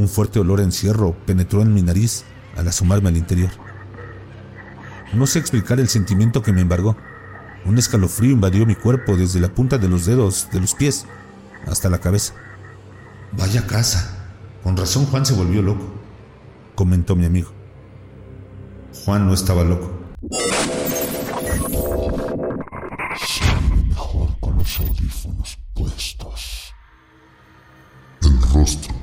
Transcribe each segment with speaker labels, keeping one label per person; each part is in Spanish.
Speaker 1: Un fuerte olor a encierro penetró en mi nariz al asomarme al interior. No sé explicar el sentimiento que me embargó. Un escalofrío invadió mi cuerpo desde la punta de los dedos de los pies hasta la cabeza.
Speaker 2: Vaya casa. Con razón Juan se volvió loco,
Speaker 1: comentó mi amigo.
Speaker 2: Juan no estaba loco.
Speaker 3: con los audífonos puestos. El rostro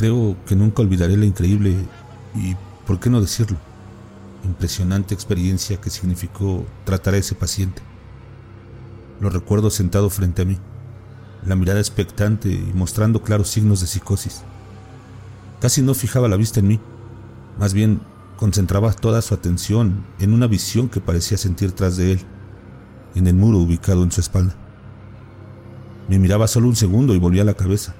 Speaker 1: Creo que nunca olvidaré la increíble y, ¿por qué no decirlo? Impresionante experiencia que significó tratar a ese paciente. Lo recuerdo sentado frente a mí, la mirada expectante y mostrando claros signos de psicosis. Casi no fijaba la vista en mí, más bien concentraba toda su atención en una visión que parecía sentir tras de él, en el muro ubicado en su espalda. Me miraba solo un segundo y volvía la cabeza,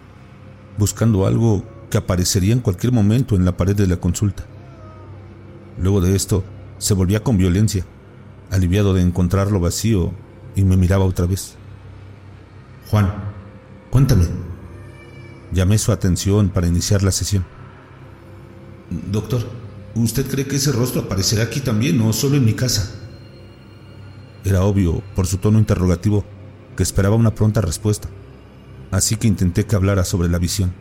Speaker 1: buscando algo que aparecería en cualquier momento en la pared de la consulta. Luego de esto, se volvía con violencia, aliviado de encontrarlo vacío, y me miraba otra vez.
Speaker 2: Juan, cuéntame.
Speaker 1: Llamé su atención para iniciar la sesión.
Speaker 2: Doctor, ¿usted cree que ese rostro aparecerá aquí también o solo en mi casa?
Speaker 1: Era obvio, por su tono interrogativo, que esperaba una pronta respuesta, así que intenté que hablara sobre la visión.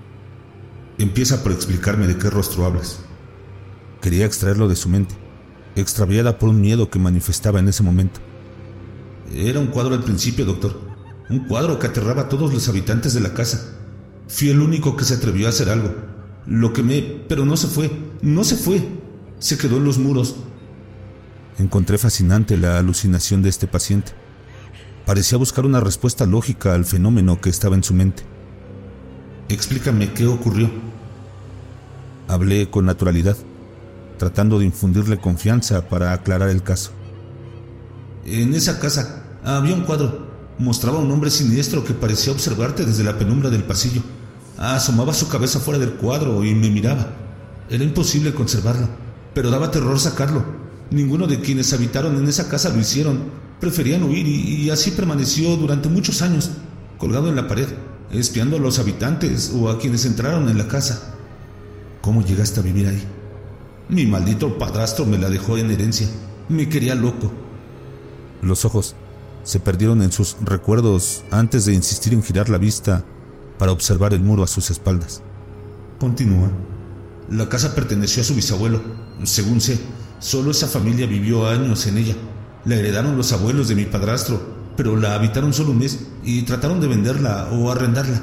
Speaker 2: Empieza por explicarme de qué rostro hablas.
Speaker 1: Quería extraerlo de su mente, extraviada por un miedo que manifestaba en ese momento.
Speaker 2: Era un cuadro al principio, doctor. Un cuadro que aterraba a todos los habitantes de la casa. Fui el único que se atrevió a hacer algo. Lo quemé, pero no se fue. No se fue. Se quedó en los muros.
Speaker 1: Encontré fascinante la alucinación de este paciente. Parecía buscar una respuesta lógica al fenómeno que estaba en su mente.
Speaker 2: Explícame qué ocurrió.
Speaker 1: Hablé con naturalidad, tratando de infundirle confianza para aclarar el caso.
Speaker 2: En esa casa había un cuadro. Mostraba a un hombre siniestro que parecía observarte desde la penumbra del pasillo. Asomaba su cabeza fuera del cuadro y me miraba. Era imposible conservarlo, pero daba terror sacarlo. Ninguno de quienes habitaron en esa casa lo hicieron. Preferían huir y, y así permaneció durante muchos años, colgado en la pared, espiando a los habitantes o a quienes entraron en la casa. ¿Cómo llegaste a vivir ahí? Mi maldito padrastro me la dejó en herencia. Me quería loco.
Speaker 1: Los ojos se perdieron en sus recuerdos antes de insistir en girar la vista para observar el muro a sus espaldas.
Speaker 2: Continúa. La casa perteneció a su bisabuelo. Según sé, solo esa familia vivió años en ella. La heredaron los abuelos de mi padrastro, pero la habitaron solo un mes y trataron de venderla o arrendarla.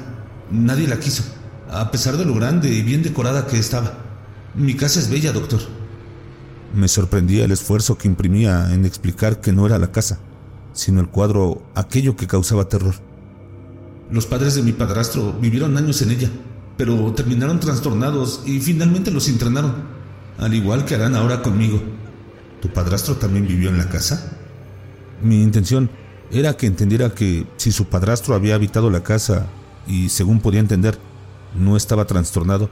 Speaker 2: Nadie la quiso a pesar de lo grande y bien decorada que estaba. Mi casa es bella, doctor.
Speaker 1: Me sorprendía el esfuerzo que imprimía en explicar que no era la casa, sino el cuadro aquello que causaba terror.
Speaker 2: Los padres de mi padrastro vivieron años en ella, pero terminaron trastornados y finalmente los internaron, al igual que harán ahora conmigo. ¿Tu padrastro también vivió en la casa?
Speaker 1: Mi intención era que entendiera que si su padrastro había habitado la casa y, según podía entender, no estaba trastornado,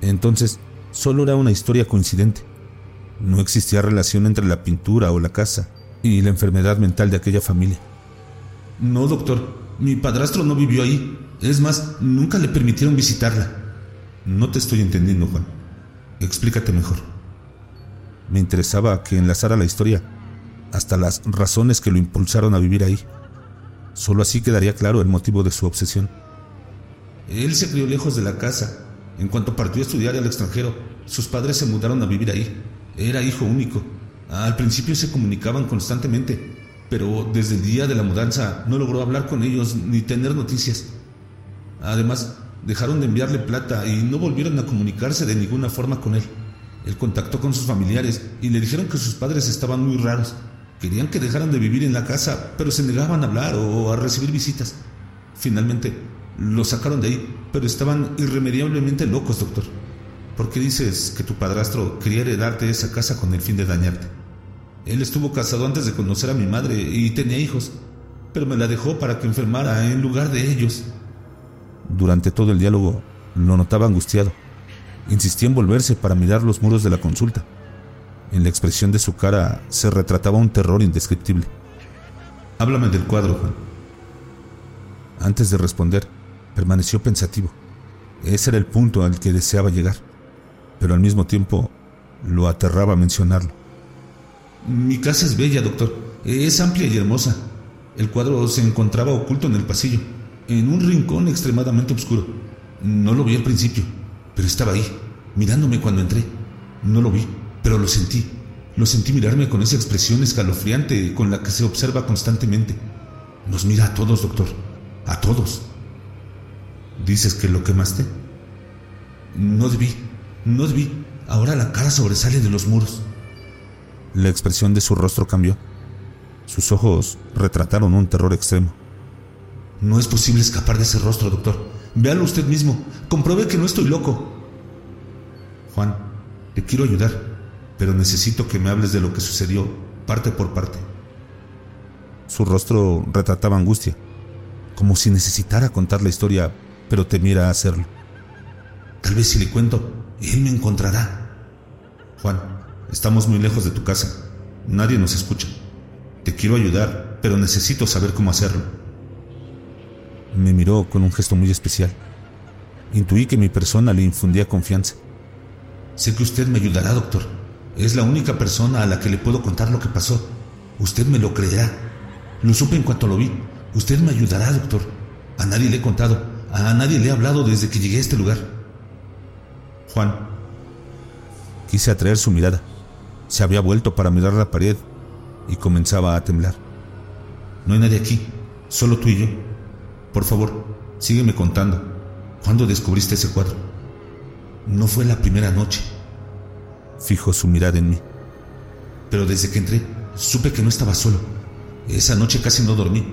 Speaker 1: entonces solo era una historia coincidente. No existía relación entre la pintura o la casa y la enfermedad mental de aquella familia.
Speaker 2: No, doctor, mi padrastro no vivió ahí. Es más, nunca le permitieron visitarla. No te estoy entendiendo, Juan. Explícate mejor.
Speaker 1: Me interesaba que enlazara la historia hasta las razones que lo impulsaron a vivir ahí. Solo así quedaría claro el motivo de su obsesión.
Speaker 2: Él se crió lejos de la casa. En cuanto partió a estudiar al extranjero, sus padres se mudaron a vivir ahí. Era hijo único. Al principio se comunicaban constantemente, pero desde el día de la mudanza no logró hablar con ellos ni tener noticias. Además, dejaron de enviarle plata y no volvieron a comunicarse de ninguna forma con él. Él contactó con sus familiares y le dijeron que sus padres estaban muy raros. Querían que dejaran de vivir en la casa, pero se negaban a hablar o a recibir visitas. Finalmente, lo sacaron de ahí, pero estaban irremediablemente locos, doctor. ¿Por qué dices que tu padrastro quería heredarte esa casa con el fin de dañarte? Él estuvo casado antes de conocer a mi madre y tenía hijos, pero me la dejó para que enfermara en lugar de ellos.
Speaker 1: Durante todo el diálogo lo notaba angustiado. Insistía en volverse para mirar los muros de la consulta. En la expresión de su cara se retrataba un terror indescriptible.
Speaker 2: Háblame del cuadro, Juan.
Speaker 1: Antes de responder, permaneció pensativo. Ese era el punto al que deseaba llegar, pero al mismo tiempo lo aterraba mencionarlo.
Speaker 2: Mi casa es bella, doctor. Es amplia y hermosa. El cuadro se encontraba oculto en el pasillo, en un rincón extremadamente oscuro. No lo vi al principio, pero estaba ahí, mirándome cuando entré. No lo vi, pero lo sentí. Lo sentí mirarme con esa expresión escalofriante con la que se observa constantemente. Nos mira a todos, doctor. A todos. ¿Dices que lo quemaste? No debí, no debí. Ahora la cara sobresale de los muros.
Speaker 1: La expresión de su rostro cambió. Sus ojos retrataron un terror extremo.
Speaker 2: No es posible escapar de ese rostro, doctor. Véalo usted mismo. Compruebe que no estoy loco. Juan, te quiero ayudar, pero necesito que me hables de lo que sucedió, parte por parte.
Speaker 1: Su rostro retrataba angustia, como si necesitara contar la historia, pero temiera hacerlo.
Speaker 2: Tal vez si le cuento, él me encontrará. Juan, estamos muy lejos de tu casa. Nadie nos escucha. Te quiero ayudar, pero necesito saber cómo hacerlo.
Speaker 1: Me miró con un gesto muy especial. Intuí que mi persona le infundía confianza.
Speaker 2: Sé que usted me ayudará, doctor. Es la única persona a la que le puedo contar lo que pasó. Usted me lo creerá. Lo supe en cuanto lo vi. Usted me ayudará, doctor. A nadie le he contado. A nadie le he hablado desde que llegué a este lugar. Juan.
Speaker 1: Quise atraer su mirada. Se había vuelto para mirar la pared y comenzaba a temblar.
Speaker 2: No hay nadie aquí, solo tú y yo. Por favor, sígueme contando. ¿Cuándo descubriste ese cuadro? No fue la primera noche.
Speaker 1: Fijo su mirada en mí.
Speaker 2: Pero desde que entré, supe que no estaba solo. Esa noche casi no dormí.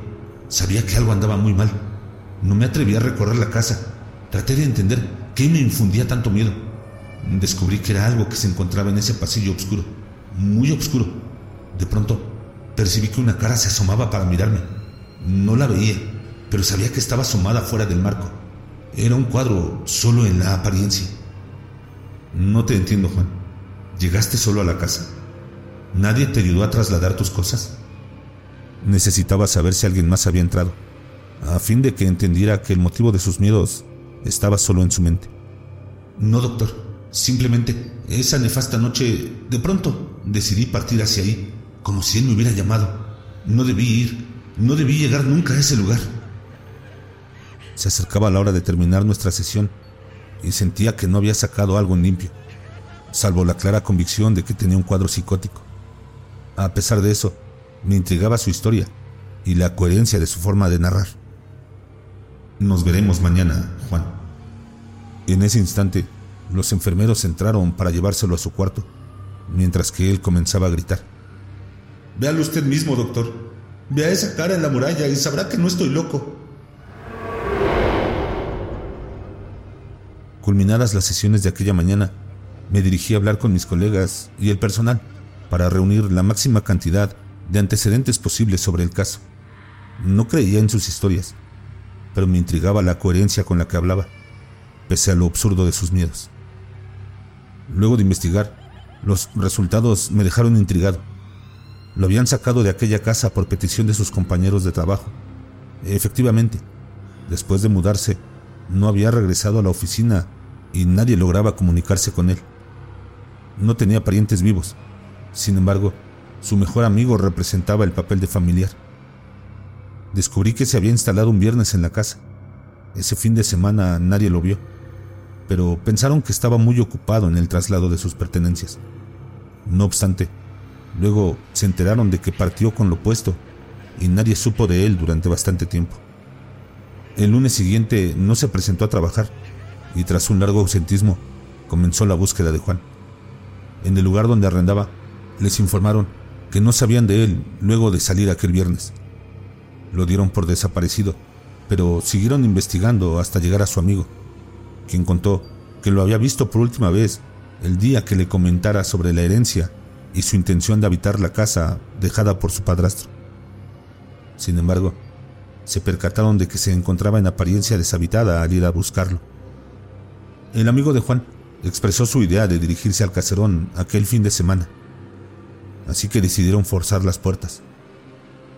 Speaker 2: Sabía que algo andaba muy mal. No me atreví a recorrer la casa. Traté de entender qué me infundía tanto miedo. Descubrí que era algo que se encontraba en ese pasillo oscuro, muy oscuro. De pronto, percibí que una cara se asomaba para mirarme. No la veía, pero sabía que estaba asomada fuera del marco. Era un cuadro solo en la apariencia. No te entiendo, Juan. ¿Llegaste solo a la casa? ¿Nadie te ayudó a trasladar tus cosas?
Speaker 1: Necesitaba saber si alguien más había entrado, a fin de que entendiera que el motivo de sus miedos estaba solo en su mente.
Speaker 2: No, doctor. Simplemente esa nefasta noche, de pronto, decidí partir hacia ahí, como si él me hubiera llamado. No debí ir, no debí llegar nunca a ese lugar.
Speaker 1: Se acercaba la hora de terminar nuestra sesión y sentía que no había sacado algo en limpio, salvo la clara convicción de que tenía un cuadro psicótico. A pesar de eso, me intrigaba su historia y la coherencia de su forma de narrar.
Speaker 2: Nos veremos mañana, Juan.
Speaker 1: En ese instante, los enfermeros entraron para llevárselo a su cuarto, mientras que él comenzaba a gritar.
Speaker 2: Véalo usted mismo, doctor. Vea esa cara en la muralla y sabrá que no estoy loco.
Speaker 1: Culminadas las sesiones de aquella mañana, me dirigí a hablar con mis colegas y el personal para reunir la máxima cantidad de antecedentes posibles sobre el caso. No creía en sus historias, pero me intrigaba la coherencia con la que hablaba, pese a lo absurdo de sus miedos. Luego de investigar, los resultados me dejaron intrigado. Lo habían sacado de aquella casa por petición de sus compañeros de trabajo. Efectivamente, después de mudarse, no había regresado a la oficina y nadie lograba comunicarse con él. No tenía parientes vivos. Sin embargo, su mejor amigo representaba el papel de familiar. Descubrí que se había instalado un viernes en la casa. Ese fin de semana nadie lo vio pero pensaron que estaba muy ocupado en el traslado de sus pertenencias. No obstante, luego se enteraron de que partió con lo puesto y nadie supo de él durante bastante tiempo. El lunes siguiente no se presentó a trabajar y tras un largo ausentismo comenzó la búsqueda de Juan. En el lugar donde arrendaba, les informaron que no sabían de él luego de salir aquel viernes. Lo dieron por desaparecido, pero siguieron investigando hasta llegar a su amigo quien contó que lo había visto por última vez el día que le comentara sobre la herencia y su intención de habitar la casa dejada por su padrastro. Sin embargo, se percataron de que se encontraba en apariencia deshabitada al ir a buscarlo. El amigo de Juan expresó su idea de dirigirse al caserón aquel fin de semana, así que decidieron forzar las puertas.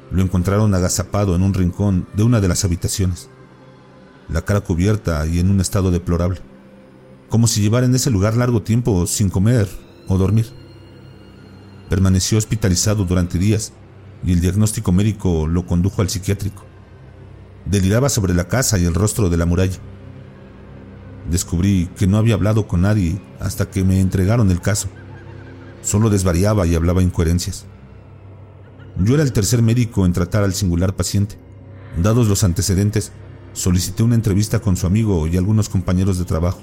Speaker 1: lo encontraron agazapado en un rincón de una de las habitaciones, la cara cubierta y en un estado deplorable, como si llevara en ese lugar largo tiempo sin comer o dormir. Permaneció hospitalizado durante días y el diagnóstico médico lo condujo al psiquiátrico. Deliraba sobre la casa y el rostro de la muralla. Descubrí que no había hablado con nadie hasta que me entregaron el caso. Solo desvariaba y hablaba incoherencias. Yo era el tercer médico en tratar al singular paciente. Dados los antecedentes, solicité una entrevista con su amigo y algunos compañeros de trabajo.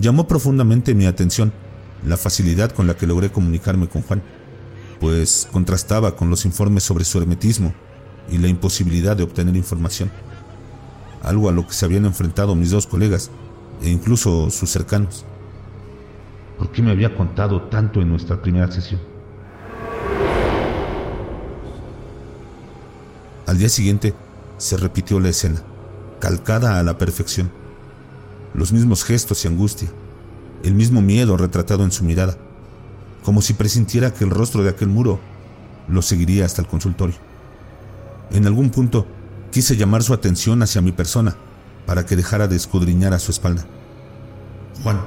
Speaker 1: Llamó profundamente mi atención la facilidad con la que logré comunicarme con Juan, pues contrastaba con los informes sobre su hermetismo y la imposibilidad de obtener información, algo a lo que se habían enfrentado mis dos colegas e incluso sus cercanos.
Speaker 2: ¿Por qué me había contado tanto en nuestra primera sesión?
Speaker 1: Al día siguiente se repitió la escena, calcada a la perfección. Los mismos gestos y angustia, el mismo miedo retratado en su mirada, como si presintiera que el rostro de aquel muro lo seguiría hasta el consultorio. En algún punto quise llamar su atención hacia mi persona para que dejara de escudriñar a su espalda.
Speaker 2: Juan,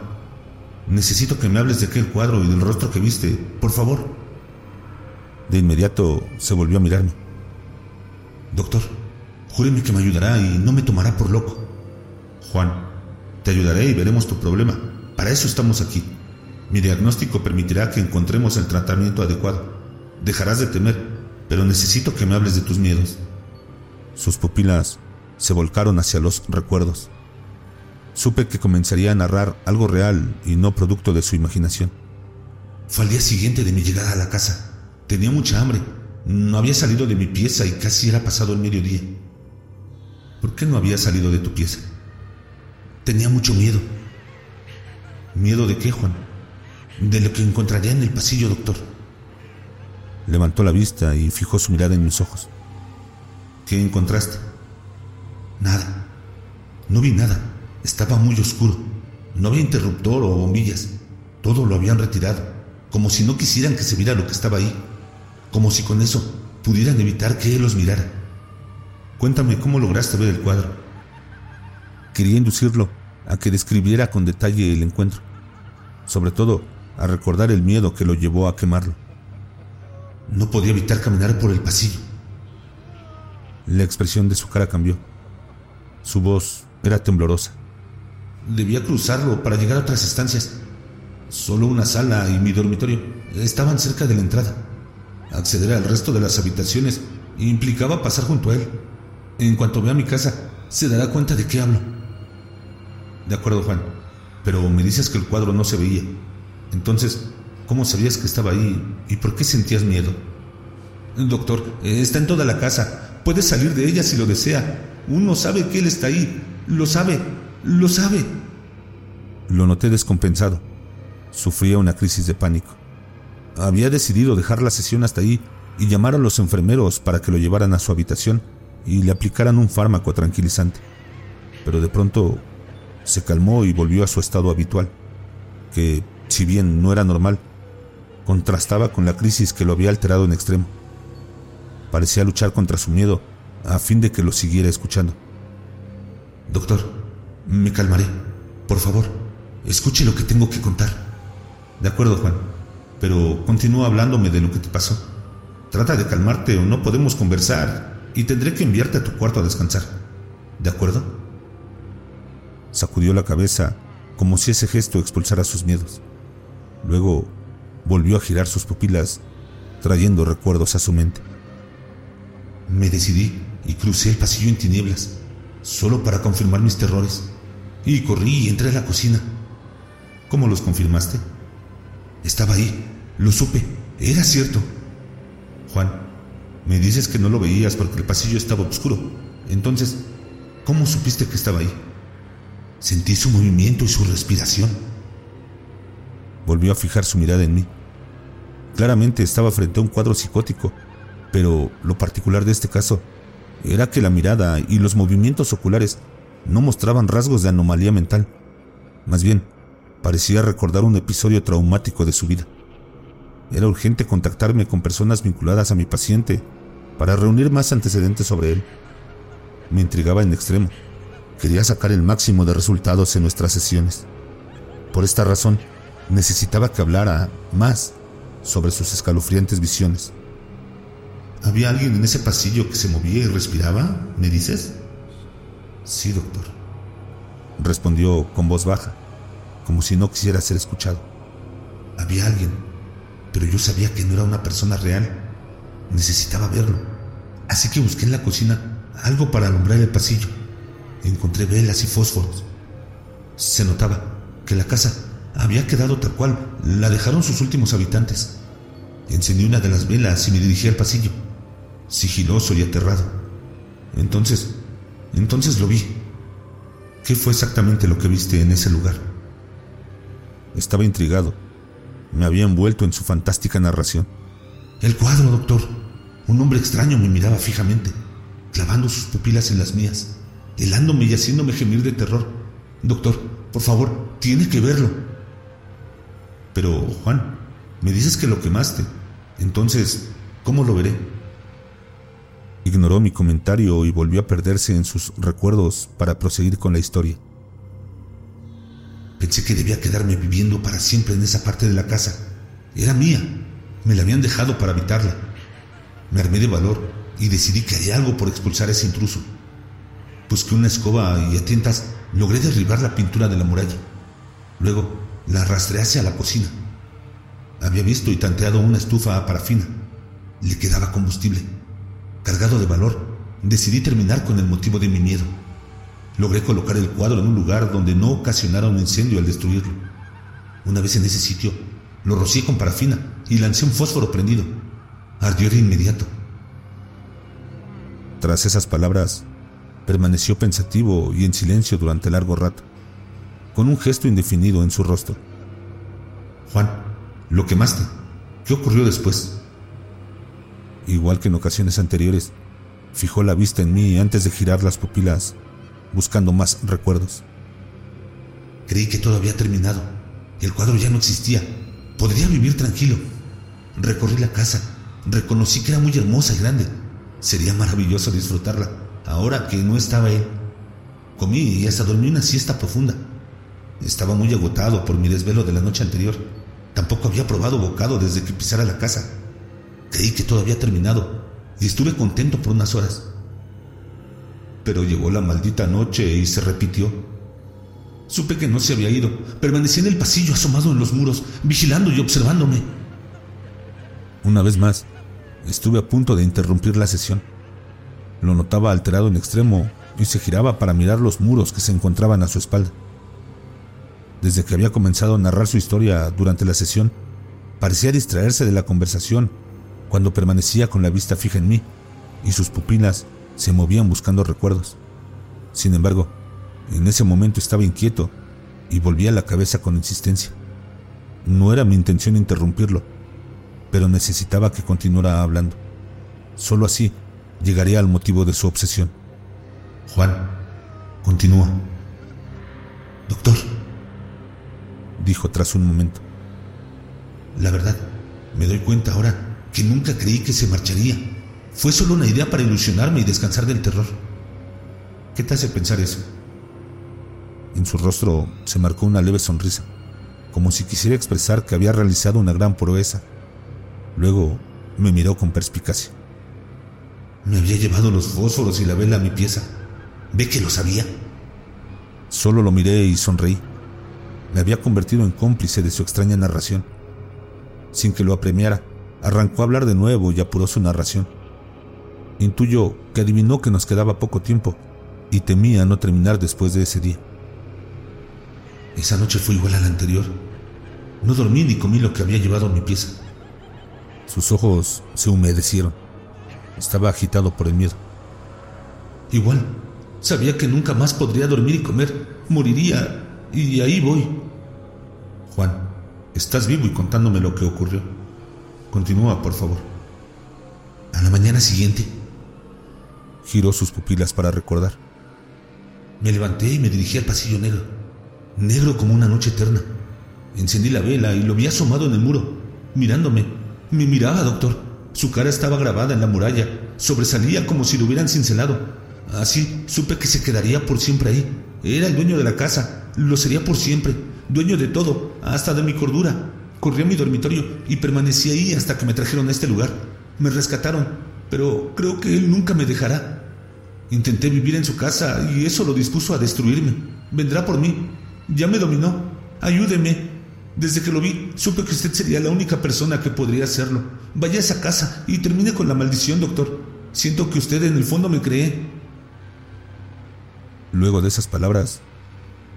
Speaker 2: necesito que me hables de aquel cuadro y del rostro que viste, por favor.
Speaker 1: De inmediato se volvió a mirarme.
Speaker 2: Doctor, júreme que me ayudará y no me tomará por loco. Juan, te ayudaré y veremos tu problema. Para eso estamos aquí. Mi diagnóstico permitirá que encontremos el tratamiento adecuado. Dejarás de temer, pero necesito que me hables de tus miedos.
Speaker 1: Sus pupilas se volcaron hacia los recuerdos. Supe que comenzaría a narrar algo real y no producto de su imaginación.
Speaker 2: Fue al día siguiente de mi llegada a la casa. Tenía mucha hambre. No había salido de mi pieza y casi era pasado el mediodía. ¿Por qué no había salido de tu pieza? Tenía mucho miedo. ¿Miedo de qué, Juan? De lo que encontraría en el pasillo, doctor.
Speaker 1: Levantó la vista y fijó su mirada en mis ojos.
Speaker 2: ¿Qué encontraste? Nada. No vi nada. Estaba muy oscuro. No había interruptor o bombillas. Todo lo habían retirado, como si no quisieran que se viera lo que estaba ahí. Como si con eso pudieran evitar que él los mirara. Cuéntame cómo lograste ver el cuadro.
Speaker 1: Quería inducirlo a que describiera con detalle el encuentro, sobre todo a recordar el miedo que lo llevó a quemarlo.
Speaker 2: No podía evitar caminar por el pasillo.
Speaker 1: La expresión de su cara cambió. Su voz era temblorosa.
Speaker 2: Debía cruzarlo para llegar a otras estancias. Solo una sala y mi dormitorio estaban cerca de la entrada. Acceder al resto de las habitaciones implicaba pasar junto a él. En cuanto vea mi casa, se dará cuenta de qué hablo. De acuerdo, Juan, pero me dices que el cuadro no se veía. Entonces, ¿cómo sabías que estaba ahí y por qué sentías miedo? Doctor, está en toda la casa. Puede salir de ella si lo desea. Uno sabe que él está ahí. Lo sabe. Lo sabe.
Speaker 1: Lo noté descompensado. Sufría una crisis de pánico. Había decidido dejar la sesión hasta ahí y llamar a los enfermeros para que lo llevaran a su habitación y le aplicaran un fármaco tranquilizante. Pero de pronto se calmó y volvió a su estado habitual, que, si bien no era normal, contrastaba con la crisis que lo había alterado en extremo. Parecía luchar contra su miedo a fin de que lo siguiera escuchando.
Speaker 2: Doctor, me calmaré. Por favor, escuche lo que tengo que contar. De acuerdo, Juan, pero continúa hablándome de lo que te pasó. Trata de calmarte o no podemos conversar y tendré que enviarte a tu cuarto a descansar. ¿De acuerdo?
Speaker 1: Sacudió la cabeza como si ese gesto expulsara sus miedos. Luego volvió a girar sus pupilas, trayendo recuerdos a su mente.
Speaker 2: Me decidí y crucé el pasillo en tinieblas, solo para confirmar mis terrores. Y corrí y entré a la cocina. ¿Cómo los confirmaste? Estaba ahí, lo supe, era cierto. Juan, me dices que no lo veías porque el pasillo estaba oscuro. Entonces, ¿cómo supiste que estaba ahí? Sentí su movimiento y su respiración.
Speaker 1: Volvió a fijar su mirada en mí. Claramente estaba frente a un cuadro psicótico, pero lo particular de este caso era que la mirada y los movimientos oculares no mostraban rasgos de anomalía mental. Más bien, parecía recordar un episodio traumático de su vida. Era urgente contactarme con personas vinculadas a mi paciente
Speaker 4: para reunir más antecedentes sobre él. Me intrigaba en extremo. Quería sacar el máximo de resultados en nuestras sesiones. Por esta razón, necesitaba que hablara más sobre sus escalofriantes visiones.
Speaker 1: ¿Había alguien en ese pasillo que se movía y respiraba? ¿Me dices?
Speaker 4: Sí, doctor. Respondió con voz baja, como si no quisiera ser escuchado.
Speaker 1: Había alguien, pero yo sabía que no era una persona real. Necesitaba verlo. Así que busqué en la cocina algo para alumbrar el pasillo. Encontré velas y fósforos. Se notaba que la casa había quedado tal cual la dejaron sus últimos habitantes. Encendí una de las velas y me dirigí al pasillo, sigiloso y aterrado. Entonces, entonces lo vi. ¿Qué fue exactamente lo que viste en ese lugar?
Speaker 4: Estaba intrigado. Me había envuelto en su fantástica narración.
Speaker 1: El cuadro, doctor. Un hombre extraño me miraba fijamente, clavando sus pupilas en las mías, helándome y haciéndome gemir de terror. Doctor, por favor, tiene que verlo. Pero, Juan, me dices que lo quemaste. Entonces, ¿cómo lo veré?
Speaker 4: Ignoró mi comentario y volvió a perderse en sus recuerdos para proseguir con la historia.
Speaker 1: Pensé que debía quedarme viviendo para siempre en esa parte de la casa. Era mía. Me la habían dejado para habitarla. Me armé de valor y decidí que haría algo por expulsar a ese intruso. Busqué una escoba y a tientas logré derribar la pintura de la muralla. Luego la arrastré hacia la cocina. Había visto y tanteado una estufa a parafina. Le quedaba combustible. Cargado de valor, decidí terminar con el motivo de mi miedo. Logré colocar el cuadro en un lugar donde no ocasionara un incendio al destruirlo. Una vez en ese sitio, lo rocié con parafina y lancé un fósforo prendido. Ardió de inmediato.
Speaker 4: Tras esas palabras, permaneció pensativo y en silencio durante largo rato, con un gesto indefinido en su rostro.
Speaker 1: Juan, lo quemaste. ¿Qué ocurrió después?
Speaker 4: Igual que en ocasiones anteriores, fijó la vista en mí antes de girar las pupilas, buscando más recuerdos.
Speaker 1: Creí que todo había terminado. El cuadro ya no existía. Podría vivir tranquilo. Recorrí la casa. Reconocí que era muy hermosa y grande. Sería maravilloso disfrutarla, ahora que no estaba él. Comí y hasta dormí una siesta profunda. Estaba muy agotado por mi desvelo de la noche anterior. Tampoco había probado bocado desde que pisara la casa. Creí que todo había terminado y estuve contento por unas horas. Pero llegó la maldita noche y se repitió. Supe que no se había ido. Permanecí en el pasillo asomado en los muros, vigilando y observándome.
Speaker 4: Una vez más, estuve a punto de interrumpir la sesión. Lo notaba alterado en extremo y se giraba para mirar los muros que se encontraban a su espalda. Desde que había comenzado a narrar su historia durante la sesión, parecía distraerse de la conversación cuando permanecía con la vista fija en mí y sus pupilas se movían buscando recuerdos. Sin embargo, en ese momento estaba inquieto y volvía la cabeza con insistencia. No era mi intención interrumpirlo, pero necesitaba que continuara hablando. Solo así llegaría al motivo de su obsesión.
Speaker 1: Juan, continúa. Doctor,
Speaker 4: dijo tras un momento.
Speaker 1: La verdad, me doy cuenta ahora que nunca creí que se marcharía. Fue solo una idea para ilusionarme y descansar del terror. ¿Qué te hace pensar eso?
Speaker 4: En su rostro se marcó una leve sonrisa, como si quisiera expresar que había realizado una gran proeza. Luego me miró con perspicacia.
Speaker 1: Me había llevado los fósforos y la vela a mi pieza. ¿Ve que lo sabía?
Speaker 4: Solo lo miré y sonreí. Me había convertido en cómplice de su extraña narración. Sin que lo apremiara, arrancó a hablar de nuevo y apuró su narración. Intuyo que adivinó que nos quedaba poco tiempo y temía no terminar después de ese día.
Speaker 1: Esa noche fue igual a la anterior. No dormí ni comí lo que había llevado a mi pieza.
Speaker 4: Sus ojos se humedecieron. Estaba agitado por el miedo.
Speaker 1: Igual, sabía que nunca más podría dormir y comer. Moriría y ahí voy. Juan, estás vivo y contándome lo que ocurrió. Continúa, por favor. A la mañana siguiente.
Speaker 4: Giró sus pupilas para recordar.
Speaker 1: Me levanté y me dirigí al pasillo negro negro como una noche eterna. Encendí la vela y lo vi asomado en el muro, mirándome. Me miraba, doctor. Su cara estaba grabada en la muralla
Speaker 2: sobresalía como si lo hubieran cincelado. Así supe que se quedaría por siempre ahí. Era el dueño de la casa, lo sería por siempre, dueño de todo, hasta de mi cordura. Corrí a mi dormitorio y permanecí ahí hasta que me trajeron a este lugar. Me rescataron, pero creo que él nunca me dejará. Intenté vivir en su casa y eso lo dispuso a destruirme. Vendrá por mí. Ya me dominó. Ayúdeme. Desde que lo vi, supe que usted sería la única persona que podría hacerlo. Vaya a esa casa y termine con la maldición, doctor. Siento que usted en el fondo me cree.
Speaker 1: Luego de esas palabras,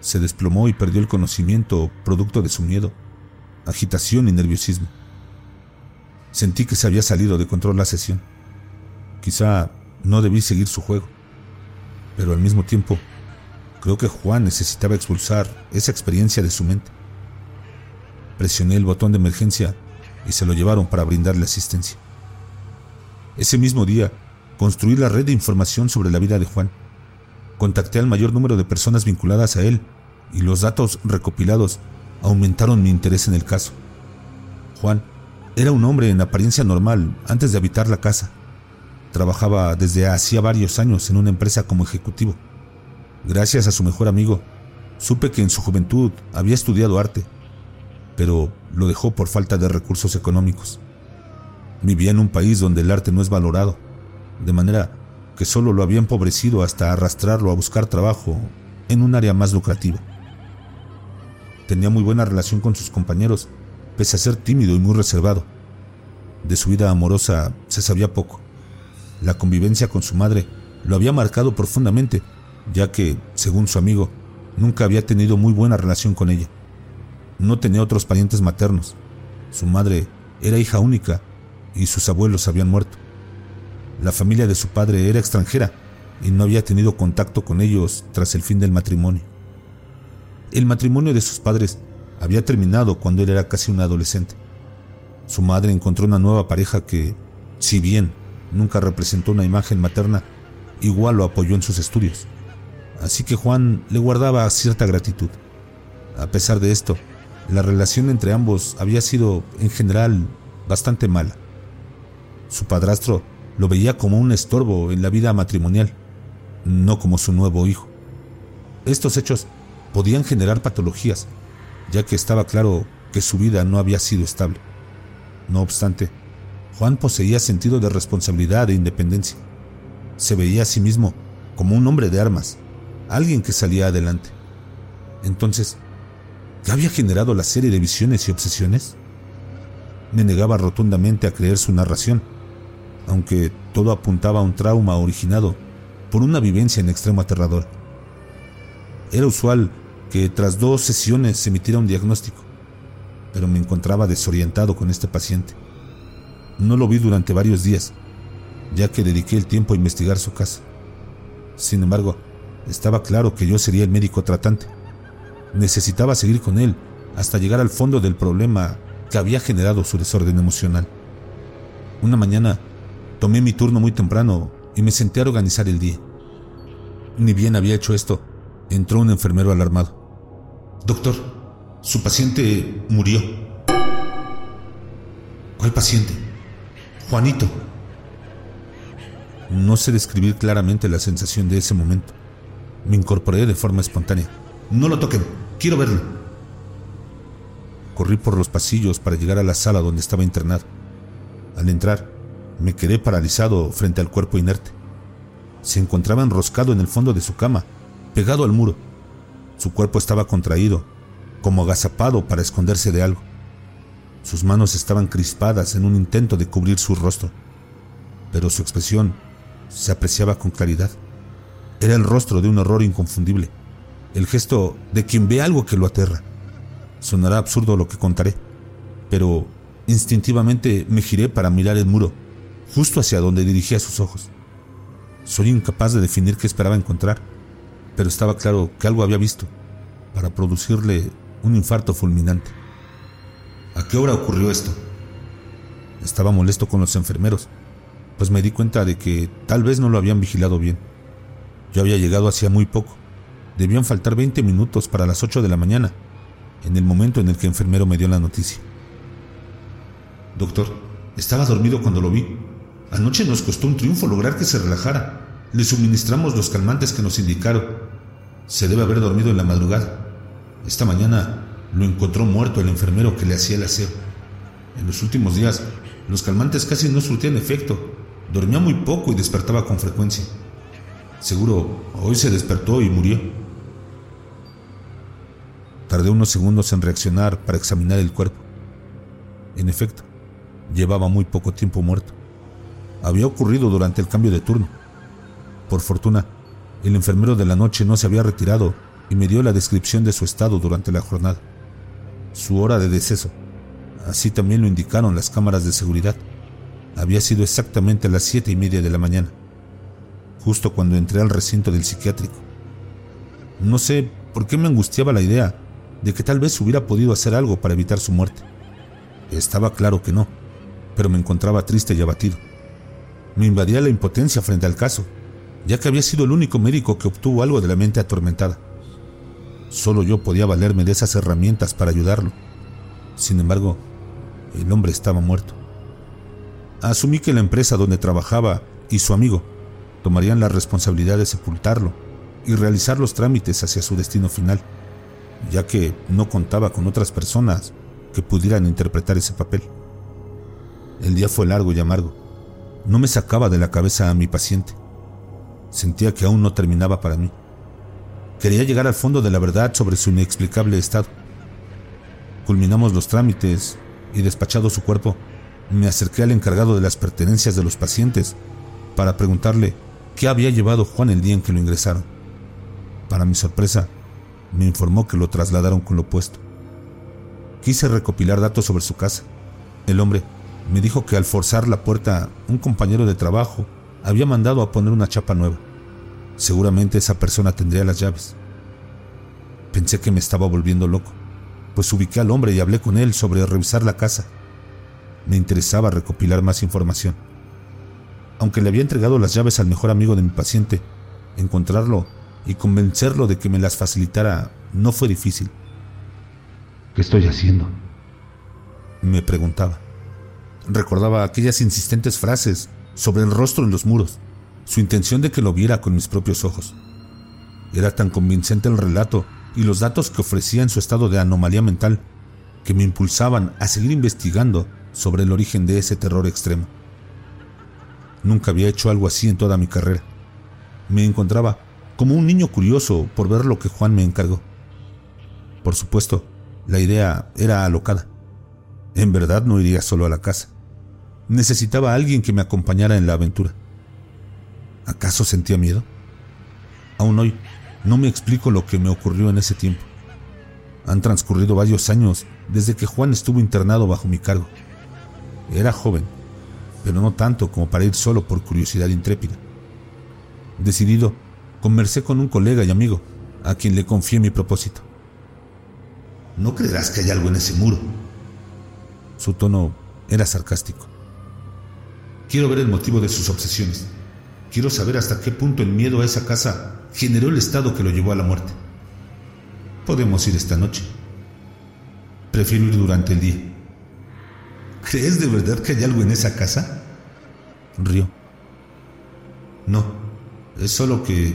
Speaker 1: se desplomó y perdió el conocimiento producto de su miedo, agitación y nerviosismo. Sentí que se había salido de control la sesión. Quizá no debí seguir su juego, pero al mismo tiempo creo que Juan necesitaba expulsar esa experiencia de su mente. Presioné el botón de emergencia y se lo llevaron para brindarle asistencia. Ese mismo día construí la red de información sobre la vida de Juan. Contacté al mayor número de personas vinculadas a él y los datos recopilados aumentaron mi interés en el caso. Juan era un hombre en apariencia normal antes de habitar la casa. Trabajaba desde hacía varios años en una empresa como ejecutivo. Gracias a su mejor amigo, supe que en su juventud había estudiado arte, pero lo dejó por falta de recursos económicos. Vivía en un país donde el arte no es valorado, de manera que solo lo había empobrecido hasta arrastrarlo a buscar trabajo en un área más lucrativa. Tenía muy buena relación con sus compañeros, pese a ser tímido y muy reservado. De su vida amorosa se sabía poco. La convivencia con su madre lo había marcado profundamente, ya que, según su amigo, nunca había tenido muy buena relación con ella. No tenía otros parientes maternos. Su madre era hija única y sus abuelos habían muerto. La familia de su padre era extranjera y no había tenido contacto con ellos tras el fin del matrimonio. El matrimonio de sus padres había terminado cuando él era casi un adolescente. Su madre encontró una nueva pareja que, si bien nunca representó una imagen materna, igual lo apoyó en sus estudios. Así que Juan le guardaba cierta gratitud. A pesar de esto, la relación entre ambos había sido, en general, bastante mala. Su padrastro lo veía como un estorbo en la vida matrimonial, no como su nuevo hijo. Estos hechos podían generar patologías, ya que estaba claro que su vida no había sido estable. No obstante, Juan poseía sentido de responsabilidad e independencia. Se veía a sí mismo como un hombre de armas, alguien que salía adelante. Entonces, ¿qué había generado la serie de visiones y obsesiones? Me negaba rotundamente a creer su narración, aunque todo apuntaba a un trauma originado por una vivencia en extremo aterrador. Era usual que tras dos sesiones se emitiera un diagnóstico, pero me encontraba desorientado con este paciente. No lo vi durante varios días, ya que dediqué el tiempo a investigar su caso. Sin embargo, estaba claro que yo sería el médico tratante. Necesitaba seguir con él hasta llegar al fondo del problema que había generado su desorden emocional. Una mañana tomé mi turno muy temprano y me senté a organizar el día. Ni bien había hecho esto, entró un enfermero alarmado.
Speaker 2: Doctor, su paciente murió. ¿Cuál paciente? Juanito.
Speaker 1: No sé describir claramente la sensación de ese momento. Me incorporé de forma espontánea.
Speaker 2: No lo toquen, quiero verlo.
Speaker 1: Corrí por los pasillos para llegar a la sala donde estaba internado. Al entrar, me quedé paralizado frente al cuerpo inerte. Se encontraba enroscado en el fondo de su cama, pegado al muro. Su cuerpo estaba contraído, como agazapado para esconderse de algo. Sus manos estaban crispadas en un intento de cubrir su rostro, pero su expresión se apreciaba con claridad. Era el rostro de un horror inconfundible, el gesto de quien ve algo que lo aterra. Sonará absurdo lo que contaré, pero instintivamente me giré para mirar el muro, justo hacia donde dirigía sus ojos. Soy incapaz de definir qué esperaba encontrar, pero estaba claro que algo había visto para producirle un infarto fulminante.
Speaker 2: ¿A qué hora ocurrió esto?
Speaker 1: Estaba molesto con los enfermeros, pues me di cuenta de que tal vez no lo habían vigilado bien. Yo había llegado hacía muy poco. Debían faltar 20 minutos para las 8 de la mañana, en el momento en el que el enfermero me dio la noticia.
Speaker 2: Doctor, estaba dormido cuando lo vi. Anoche nos costó un triunfo lograr que se relajara. Le suministramos los calmantes que nos indicaron. Se debe haber dormido en la madrugada. Esta mañana lo encontró muerto el enfermero que le hacía el aseo. En los últimos días, los calmantes casi no surtían efecto. Dormía muy poco y despertaba con frecuencia. Seguro, hoy se despertó y murió.
Speaker 1: Tardé unos segundos en reaccionar para examinar el cuerpo. En efecto, llevaba muy poco tiempo muerto. Había ocurrido durante el cambio de turno. Por fortuna, el enfermero de la noche no se había retirado y me dio la descripción de su estado durante la jornada. Su hora de deceso, así también lo indicaron las cámaras de seguridad, había sido exactamente a las siete y media de la mañana justo cuando entré al recinto del psiquiátrico. No sé por qué me angustiaba la idea de que tal vez hubiera podido hacer algo para evitar su muerte. Estaba claro que no, pero me encontraba triste y abatido. Me invadía la impotencia frente al caso, ya que había sido el único médico que obtuvo algo de la mente atormentada. Solo yo podía valerme de esas herramientas para ayudarlo. Sin embargo, el hombre estaba muerto. Asumí que la empresa donde trabajaba y su amigo tomarían la responsabilidad de sepultarlo y realizar los trámites hacia su destino final, ya que no contaba con otras personas que pudieran interpretar ese papel. El día fue largo y amargo. No me sacaba de la cabeza a mi paciente. Sentía que aún no terminaba para mí. Quería llegar al fondo de la verdad sobre su inexplicable estado. Culminamos los trámites y despachado su cuerpo, me acerqué al encargado de las pertenencias de los pacientes para preguntarle qué había llevado Juan el día en que lo ingresaron. Para mi sorpresa, me informó que lo trasladaron con lo puesto. Quise recopilar datos sobre su casa. El hombre me dijo que al forzar la puerta, un compañero de trabajo había mandado a poner una chapa nueva. Seguramente esa persona tendría las llaves. Pensé que me estaba volviendo loco, pues ubiqué al hombre y hablé con él sobre revisar la casa. Me interesaba recopilar más información. Aunque le había entregado las llaves al mejor amigo de mi paciente, encontrarlo y convencerlo de que me las facilitara no fue difícil.
Speaker 2: ¿Qué estoy haciendo?
Speaker 1: Me preguntaba. Recordaba aquellas insistentes frases sobre el rostro en los muros, su intención de que lo viera con mis propios ojos. Era tan convincente el relato y los datos que ofrecía en su estado de anomalía mental que me impulsaban a seguir investigando sobre el origen de ese terror extremo. Nunca había hecho algo así en toda mi carrera. Me encontraba como un niño curioso por ver lo que Juan me encargó. Por supuesto, la idea era alocada. En verdad no iría solo a la casa. Necesitaba alguien que me acompañara en la aventura. ¿Acaso sentía miedo? Aún hoy no me explico lo que me ocurrió en ese tiempo. Han transcurrido varios años desde que Juan estuvo internado bajo mi cargo. Era joven pero no tanto como para ir solo por curiosidad intrépida. Decidido, conversé con un colega y amigo, a quien le confié mi propósito.
Speaker 2: No creerás que hay algo en ese muro.
Speaker 1: Su tono era sarcástico.
Speaker 2: Quiero ver el motivo de sus obsesiones. Quiero saber hasta qué punto el miedo a esa casa generó el estado que lo llevó a la muerte. Podemos ir esta noche. Prefiero ir durante el día. ¿Crees de verdad que hay algo en esa casa?
Speaker 1: Río.
Speaker 2: No, es solo que,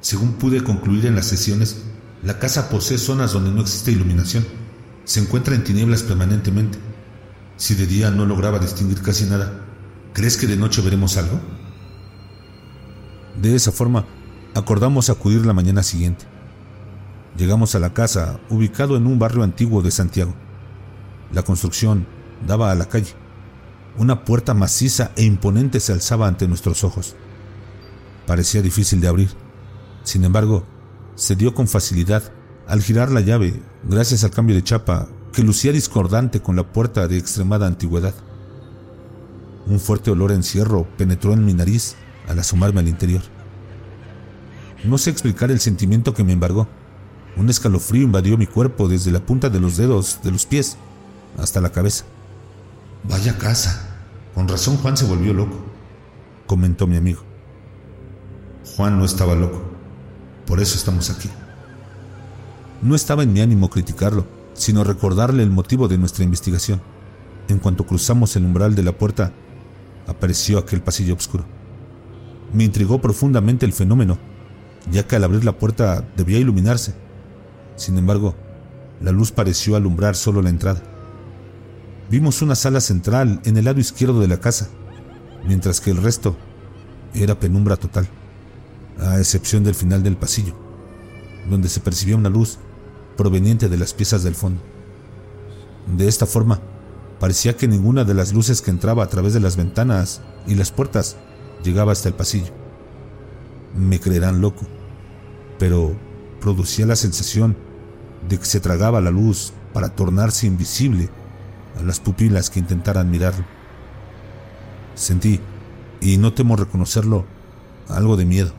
Speaker 2: según pude concluir en las sesiones, la casa posee zonas donde no existe iluminación. Se encuentra en tinieblas permanentemente. Si de día no lograba distinguir casi nada, ¿crees que de noche veremos algo?
Speaker 1: De esa forma, acordamos acudir la mañana siguiente. Llegamos a la casa, ubicado en un barrio antiguo de Santiago. La construcción daba a la calle. Una puerta maciza e imponente se alzaba ante nuestros ojos. Parecía difícil de abrir. Sin embargo, se dio con facilidad al girar la llave gracias al cambio de chapa que lucía discordante con la puerta de extremada antigüedad. Un fuerte olor a encierro penetró en mi nariz al asomarme al interior. No sé explicar el sentimiento que me embargó. Un escalofrío invadió mi cuerpo desde la punta de los dedos de los pies hasta la cabeza.
Speaker 2: Vaya casa. Con razón Juan se volvió loco, comentó mi amigo. Juan no estaba loco. Por eso estamos aquí.
Speaker 1: No estaba en mi ánimo criticarlo, sino recordarle el motivo de nuestra investigación. En cuanto cruzamos el umbral de la puerta, apareció aquel pasillo oscuro. Me intrigó profundamente el fenómeno, ya que al abrir la puerta debía iluminarse. Sin embargo, la luz pareció alumbrar solo la entrada. Vimos una sala central en el lado izquierdo de la casa, mientras que el resto era penumbra total, a excepción del final del pasillo, donde se percibía una luz proveniente de las piezas del fondo. De esta forma, parecía que ninguna de las luces que entraba a través de las ventanas y las puertas llegaba hasta el pasillo. Me creerán loco, pero producía la sensación de que se tragaba la luz para tornarse invisible a las pupilas que intentaran mirarlo. Sentí, y no temo reconocerlo, algo de miedo.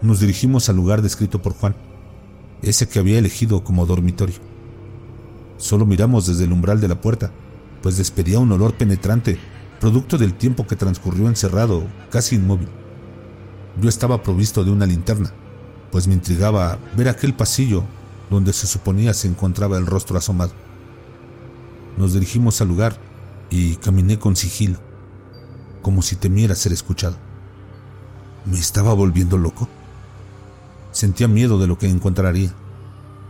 Speaker 1: Nos dirigimos al lugar descrito por Juan, ese que había elegido como dormitorio. Solo miramos desde el umbral de la puerta, pues despedía un olor penetrante, producto del tiempo que transcurrió encerrado, casi inmóvil. Yo estaba provisto de una linterna, pues me intrigaba ver aquel pasillo donde se suponía se encontraba el rostro asomado. Nos dirigimos al lugar y caminé con sigilo, como si temiera ser escuchado. ¿Me estaba volviendo loco? Sentía miedo de lo que encontraría.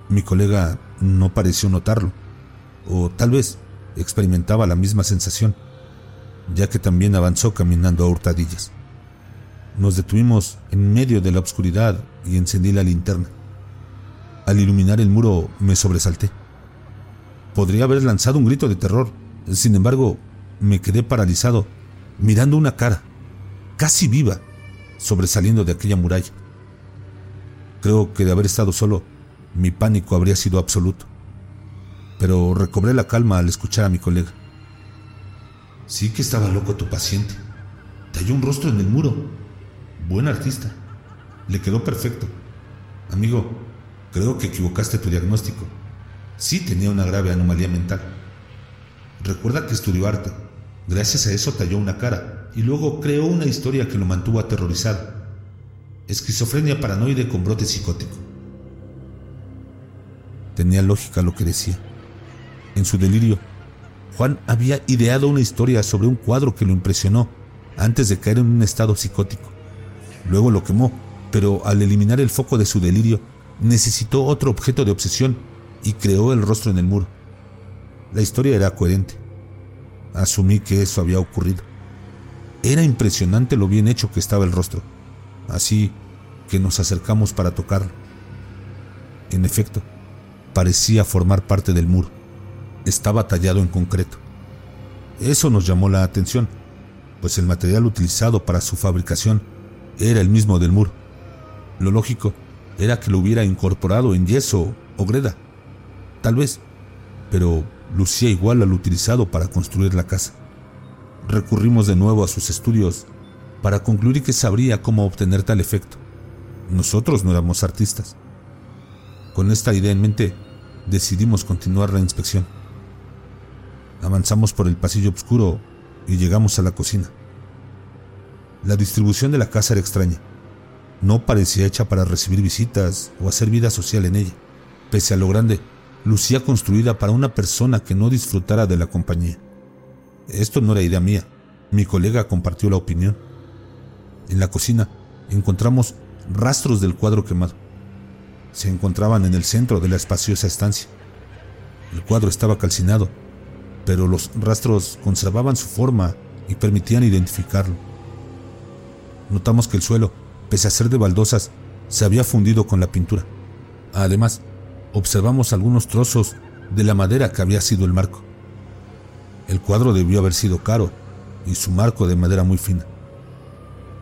Speaker 1: Mi colega no pareció notarlo, o tal vez experimentaba la misma sensación, ya que también avanzó caminando a hurtadillas. Nos detuvimos en medio de la oscuridad y encendí la linterna. Al iluminar el muro me sobresalté. Podría haber lanzado un grito de terror, sin embargo, me quedé paralizado, mirando una cara, casi viva, sobresaliendo de aquella muralla. Creo que de haber estado solo, mi pánico habría sido absoluto. Pero recobré la calma al escuchar a mi colega.
Speaker 2: Sí que estaba loco tu paciente. Talló un rostro en el muro. Buen artista. Le quedó perfecto. Amigo, Creo que equivocaste tu diagnóstico. Sí tenía una grave anomalía mental. Recuerda que estudió arte. Gracias a eso talló una cara y luego creó una historia que lo mantuvo aterrorizado. Esquizofrenia paranoide con brote psicótico.
Speaker 1: Tenía lógica lo que decía. En su delirio, Juan había ideado una historia sobre un cuadro que lo impresionó antes de caer en un estado psicótico. Luego lo quemó, pero al eliminar el foco de su delirio, necesitó otro objeto de obsesión y creó el rostro en el muro. La historia era coherente. Asumí que eso había ocurrido. Era impresionante lo bien hecho que estaba el rostro, así que nos acercamos para tocarlo. En efecto, parecía formar parte del muro. Estaba tallado en concreto. Eso nos llamó la atención, pues el material utilizado para su fabricación era el mismo del muro. Lo lógico era que lo hubiera incorporado en yeso o greda. Tal vez, pero lucía igual al utilizado para construir la casa. Recurrimos de nuevo a sus estudios para concluir que sabría cómo obtener tal efecto. Nosotros no éramos artistas. Con esta idea en mente, decidimos continuar la inspección. Avanzamos por el pasillo oscuro y llegamos a la cocina. La distribución de la casa era extraña. No parecía hecha para recibir visitas o hacer vida social en ella. Pese a lo grande, lucía construida para una persona que no disfrutara de la compañía. Esto no era idea mía. Mi colega compartió la opinión. En la cocina encontramos rastros del cuadro quemado. Se encontraban en el centro de la espaciosa estancia. El cuadro estaba calcinado, pero los rastros conservaban su forma y permitían identificarlo. Notamos que el suelo pese a ser de baldosas, se había fundido con la pintura. Además, observamos algunos trozos de la madera que había sido el marco. El cuadro debió haber sido caro y su marco de madera muy fina.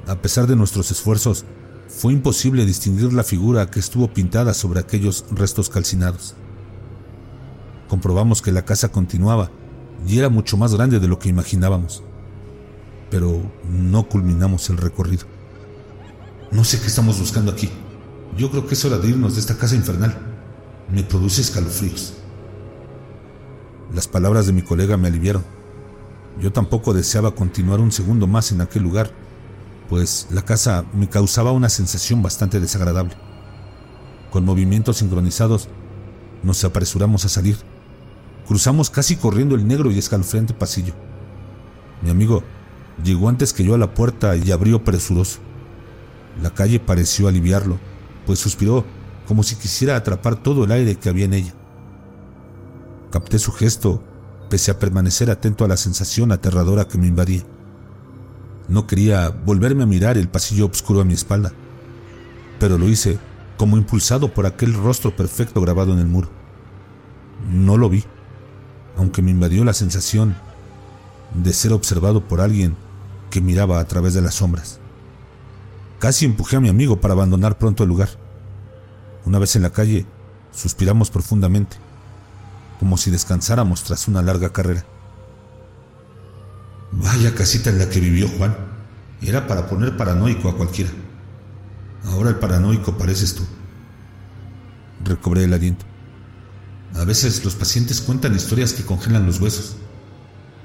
Speaker 1: A pesar de nuestros esfuerzos, fue imposible distinguir la figura que estuvo pintada sobre aquellos restos calcinados. Comprobamos que la casa continuaba y era mucho más grande de lo que imaginábamos, pero no culminamos el recorrido.
Speaker 2: No sé qué estamos buscando aquí. Yo creo que es hora de irnos de esta casa infernal. Me produce escalofríos.
Speaker 1: Las palabras de mi colega me aliviaron. Yo tampoco deseaba continuar un segundo más en aquel lugar, pues la casa me causaba una sensación bastante desagradable. Con movimientos sincronizados, nos apresuramos a salir. Cruzamos casi corriendo el negro y escalofriante pasillo. Mi amigo Llegó antes que yo a la puerta y abrió presuroso. La calle pareció aliviarlo, pues suspiró como si quisiera atrapar todo el aire que había en ella. Capté su gesto, pese a permanecer atento a la sensación aterradora que me invadía. No quería volverme a mirar el pasillo oscuro a mi espalda, pero lo hice como impulsado por aquel rostro perfecto grabado en el muro. No lo vi, aunque me invadió la sensación de ser observado por alguien que miraba a través de las sombras. Casi empujé a mi amigo para abandonar pronto el lugar. Una vez en la calle, suspiramos profundamente, como si descansáramos tras una larga carrera.
Speaker 2: Vaya casita en la que vivió Juan. Era para poner paranoico a cualquiera. Ahora el paranoico pareces tú.
Speaker 1: Recobré el aliento.
Speaker 2: A veces los pacientes cuentan historias que congelan los huesos.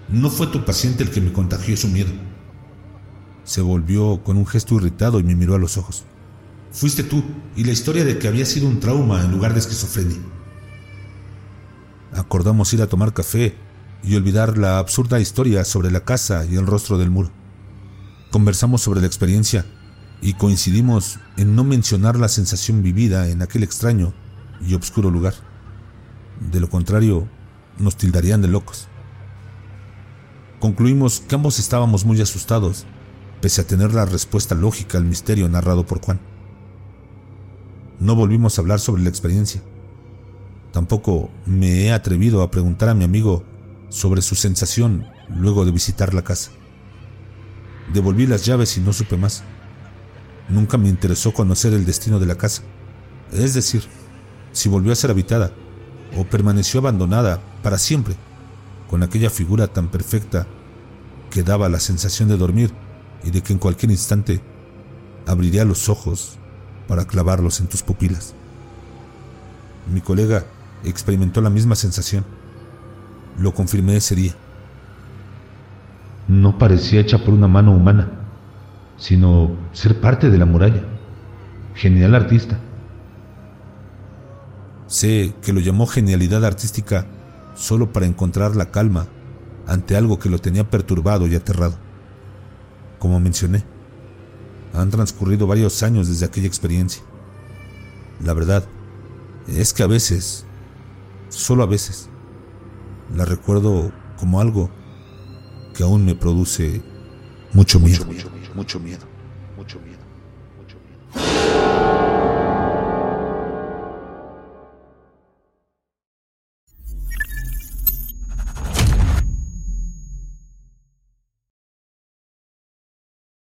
Speaker 2: No fue tu paciente el que me contagió su miedo.
Speaker 1: Se volvió con un gesto irritado y me miró a los ojos.
Speaker 2: Fuiste tú y la historia de que había sido un trauma en lugar de esquizofrenia.
Speaker 1: Acordamos ir a tomar café y olvidar la absurda historia sobre la casa y el rostro del muro. Conversamos sobre la experiencia y coincidimos en no mencionar la sensación vivida en aquel extraño y oscuro lugar. De lo contrario, nos tildarían de locos. Concluimos que ambos estábamos muy asustados, pese a tener la respuesta lógica al misterio narrado por Juan. No volvimos a hablar sobre la experiencia. Tampoco me he atrevido a preguntar a mi amigo sobre su sensación luego de visitar la casa. Devolví las llaves y no supe más. Nunca me interesó conocer el destino de la casa, es decir, si volvió a ser habitada o permaneció abandonada para siempre, con aquella figura tan perfecta que daba la sensación de dormir y de que en cualquier instante abriría los ojos para clavarlos en tus pupilas. Mi colega experimentó la misma sensación. Lo confirmé ese día.
Speaker 2: No parecía hecha por una mano humana, sino ser parte de la muralla. Genial artista.
Speaker 1: Sé que lo llamó genialidad artística solo para encontrar la calma ante algo que lo tenía perturbado y aterrado. Como mencioné, han transcurrido varios años desde aquella experiencia. La verdad es que a veces, solo a veces, la recuerdo como algo que aún me produce mucho miedo.
Speaker 2: Mucho mucho mucho miedo.